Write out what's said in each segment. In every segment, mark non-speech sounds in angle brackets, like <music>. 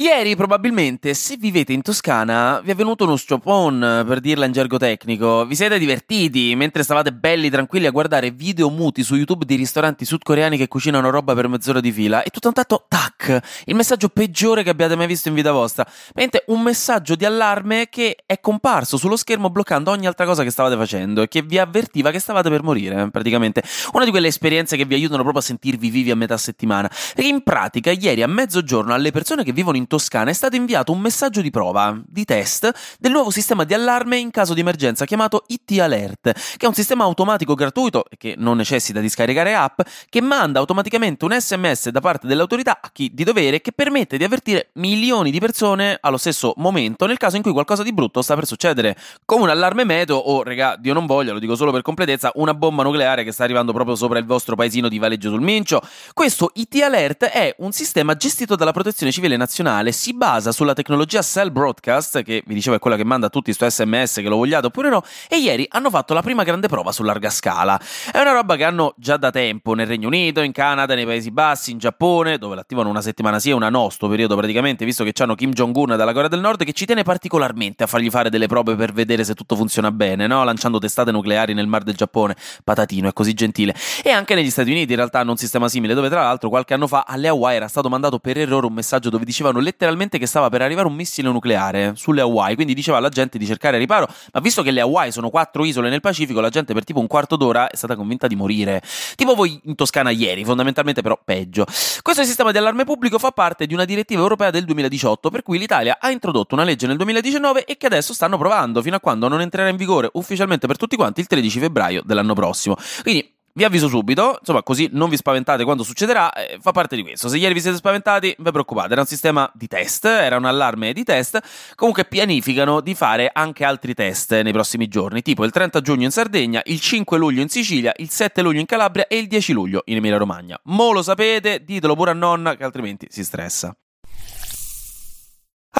Ieri probabilmente, se vivete in Toscana, vi è venuto uno sciopon, per dirla in gergo tecnico. Vi siete divertiti mentre stavate belli tranquilli a guardare video muti su YouTube di ristoranti sudcoreani che cucinano roba per mezz'ora di fila e tutto un tatto, tac, il messaggio peggiore che abbiate mai visto in vita vostra. Mentre un messaggio di allarme che è comparso sullo schermo bloccando ogni altra cosa che stavate facendo e che vi avvertiva che stavate per morire, praticamente. Una di quelle esperienze che vi aiutano proprio a sentirvi vivi a metà settimana. Perché in pratica, ieri a mezzogiorno alle persone che vivono in Toscana è stato inviato un messaggio di prova, di test, del nuovo sistema di allarme in caso di emergenza chiamato IT Alert, che è un sistema automatico gratuito che non necessita di scaricare app, che manda automaticamente un sms da parte dell'autorità a chi di dovere che permette di avvertire milioni di persone allo stesso momento nel caso in cui qualcosa di brutto sta per succedere, come un allarme meteo o, regà, Dio non voglia, lo dico solo per completezza, una bomba nucleare che sta arrivando proprio sopra il vostro paesino di Valeggio sul Mincio. Questo IT Alert è un sistema gestito dalla Protezione Civile Nazionale canale si basa sulla tecnologia Cell Broadcast, che vi dicevo è quella che manda tutti sto sms che lo vogliate oppure no, e ieri hanno fatto la prima grande prova su larga scala. È una roba che hanno già da tempo nel Regno Unito, in Canada, nei Paesi Bassi, in Giappone, dove l'attivano una settimana sì e una no, sto periodo praticamente, visto che hanno Kim Jong-un dalla Corea del Nord, che ci tiene particolarmente a fargli fare delle prove per vedere se tutto funziona bene, no? lanciando testate nucleari nel Mar del Giappone. Patatino, è così gentile. E anche negli Stati Uniti in realtà hanno un sistema simile, dove tra l'altro qualche anno fa alle Hawaii era stato mandato per errore un messaggio dove dicevano letteralmente che stava per arrivare un missile nucleare sulle Hawaii, quindi diceva alla gente di cercare riparo, ma visto che le Hawaii sono quattro isole nel Pacifico, la gente per tipo un quarto d'ora è stata convinta di morire. Tipo voi in Toscana ieri, fondamentalmente però peggio. Questo sistema di allarme pubblico fa parte di una direttiva europea del 2018, per cui l'Italia ha introdotto una legge nel 2019 e che adesso stanno provando, fino a quando non entrerà in vigore ufficialmente per tutti quanti il 13 febbraio dell'anno prossimo. Quindi vi avviso subito, insomma, così non vi spaventate quando succederà, eh, fa parte di questo. Se ieri vi siete spaventati, vi preoccupate, era un sistema di test, era un allarme di test. Comunque pianificano di fare anche altri test nei prossimi giorni, tipo il 30 giugno in Sardegna, il 5 luglio in Sicilia, il 7 luglio in Calabria e il 10 luglio in Emilia Romagna. Mo lo sapete, ditelo pure a nonna che altrimenti si stressa.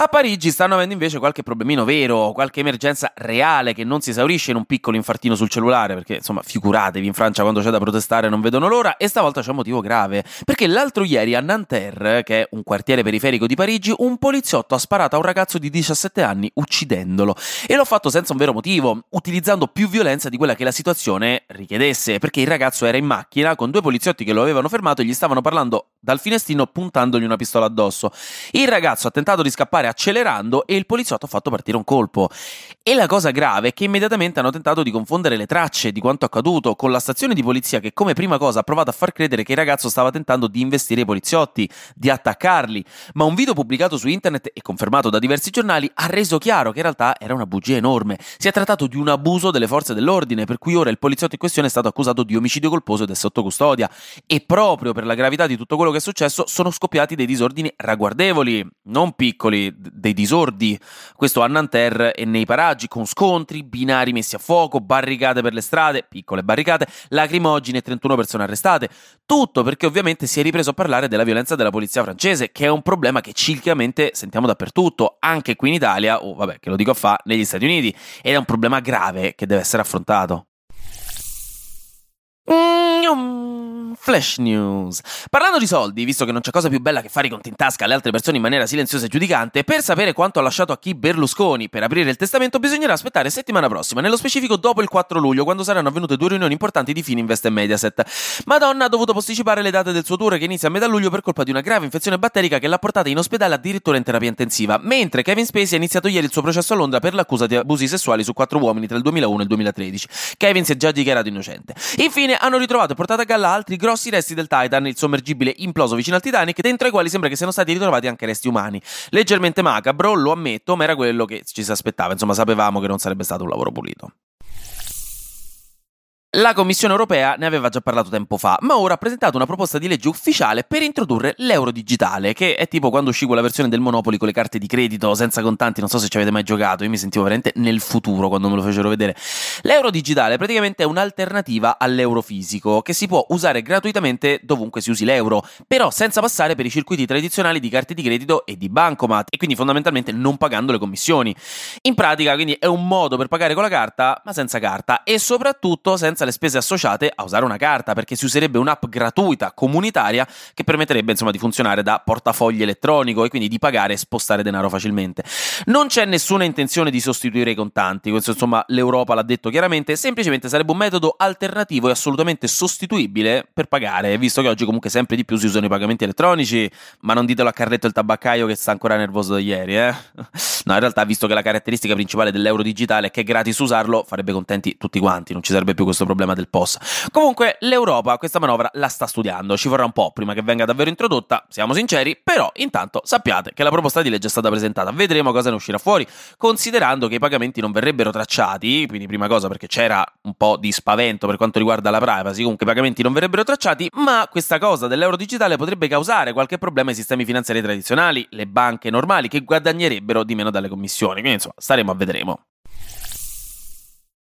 A Parigi stanno avendo invece qualche problemino vero, qualche emergenza reale che non si esaurisce in un piccolo infartino sul cellulare, perché insomma figuratevi in Francia quando c'è da protestare non vedono l'ora, e stavolta c'è un motivo grave, perché l'altro ieri a Nanterre, che è un quartiere periferico di Parigi, un poliziotto ha sparato a un ragazzo di 17 anni uccidendolo, e l'ha fatto senza un vero motivo, utilizzando più violenza di quella che la situazione richiedesse, perché il ragazzo era in macchina con due poliziotti che lo avevano fermato e gli stavano parlando dal finestrino puntandogli una pistola addosso. Il ragazzo ha tentato di scappare accelerando e il poliziotto ha fatto partire un colpo. E la cosa grave è che immediatamente hanno tentato di confondere le tracce di quanto accaduto con la stazione di polizia che come prima cosa ha provato a far credere che il ragazzo stava tentando di investire i poliziotti, di attaccarli, ma un video pubblicato su internet e confermato da diversi giornali ha reso chiaro che in realtà era una bugia enorme. Si è trattato di un abuso delle forze dell'ordine, per cui ora il poliziotto in questione è stato accusato di omicidio colposo ed è sotto custodia. E proprio per la gravità di tutto quello che è successo sono scoppiati dei disordini ragguardevoli, non piccoli, dei disordi. Questo a Nanterre e nei paraggi, con scontri, binari messi a fuoco, barricate per le strade, piccole barricate, lacrimogene e 31 persone arrestate. Tutto perché ovviamente si è ripreso a parlare della violenza della polizia francese, che è un problema che ciclicamente sentiamo dappertutto, anche qui in Italia, o vabbè, che lo dico a fa, negli Stati Uniti, ed è un problema grave che deve essere affrontato. Mm, flash news. Parlando di soldi, visto che non c'è cosa più bella che fare i conti in tasca alle altre persone in maniera silenziosa e giudicante, per sapere quanto ha lasciato a chi Berlusconi per aprire il testamento bisognerà aspettare settimana prossima, nello specifico dopo il 4 luglio, quando saranno avvenute due riunioni importanti di Fininvest e Mediaset. Madonna ha dovuto posticipare le date del suo tour che inizia a metà luglio per colpa di una grave infezione batterica che l'ha portata in ospedale addirittura in terapia intensiva, mentre Kevin Spacey ha iniziato ieri il suo processo a Londra per l'accusa di abusi sessuali su quattro uomini tra il 2001 e il 2013. Kevin si è già dichiarato innocente. Infine hanno ritrovato e portato a galla altri grossi resti del Titan, il sommergibile imploso vicino al Titanic, dentro ai quali sembra che siano stati ritrovati anche resti umani. Leggermente macabro, lo ammetto, ma era quello che ci si aspettava, insomma sapevamo che non sarebbe stato un lavoro pulito. La Commissione europea ne aveva già parlato tempo fa, ma ora ha presentato una proposta di legge ufficiale per introdurre l'euro digitale, che è tipo quando uscì quella versione del Monopoli con le carte di credito senza contanti, non so se ci avete mai giocato, io mi sentivo veramente nel futuro quando me lo fecero vedere. L'euro digitale praticamente è un'alternativa all'euro fisico, che si può usare gratuitamente dovunque si usi l'euro, però senza passare per i circuiti tradizionali di carte di credito e di bancomat, e quindi fondamentalmente non pagando le commissioni. In pratica, quindi, è un modo per pagare con la carta, ma senza carta, e soprattutto senza senza le spese associate a usare una carta, perché si userebbe un'app gratuita comunitaria che permetterebbe insomma di funzionare da portafogli elettronico e quindi di pagare e spostare denaro facilmente. Non c'è nessuna intenzione di sostituire i contanti, questo insomma l'Europa l'ha detto chiaramente, semplicemente sarebbe un metodo alternativo e assolutamente sostituibile per pagare, visto che oggi comunque sempre di più si usano i pagamenti elettronici, ma non ditelo a Carletto il tabaccaio che sta ancora nervoso da ieri, eh? <laughs> No, in realtà visto che la caratteristica principale dell'euro digitale è che è gratis usarlo, farebbe contenti tutti quanti, non ci sarebbe più questo problema del POS. Comunque l'Europa questa manovra la sta studiando, ci vorrà un po' prima che venga davvero introdotta, siamo sinceri, però intanto sappiate che la proposta di legge è stata presentata, vedremo cosa ne uscirà fuori, considerando che i pagamenti non verrebbero tracciati, quindi prima cosa perché c'era un po' di spavento per quanto riguarda la privacy, comunque i pagamenti non verrebbero tracciati, ma questa cosa dell'euro digitale potrebbe causare qualche problema ai sistemi finanziari tradizionali, le banche normali che guadagnerebbero di meno dalle commissioni, quindi insomma staremo a vedremo.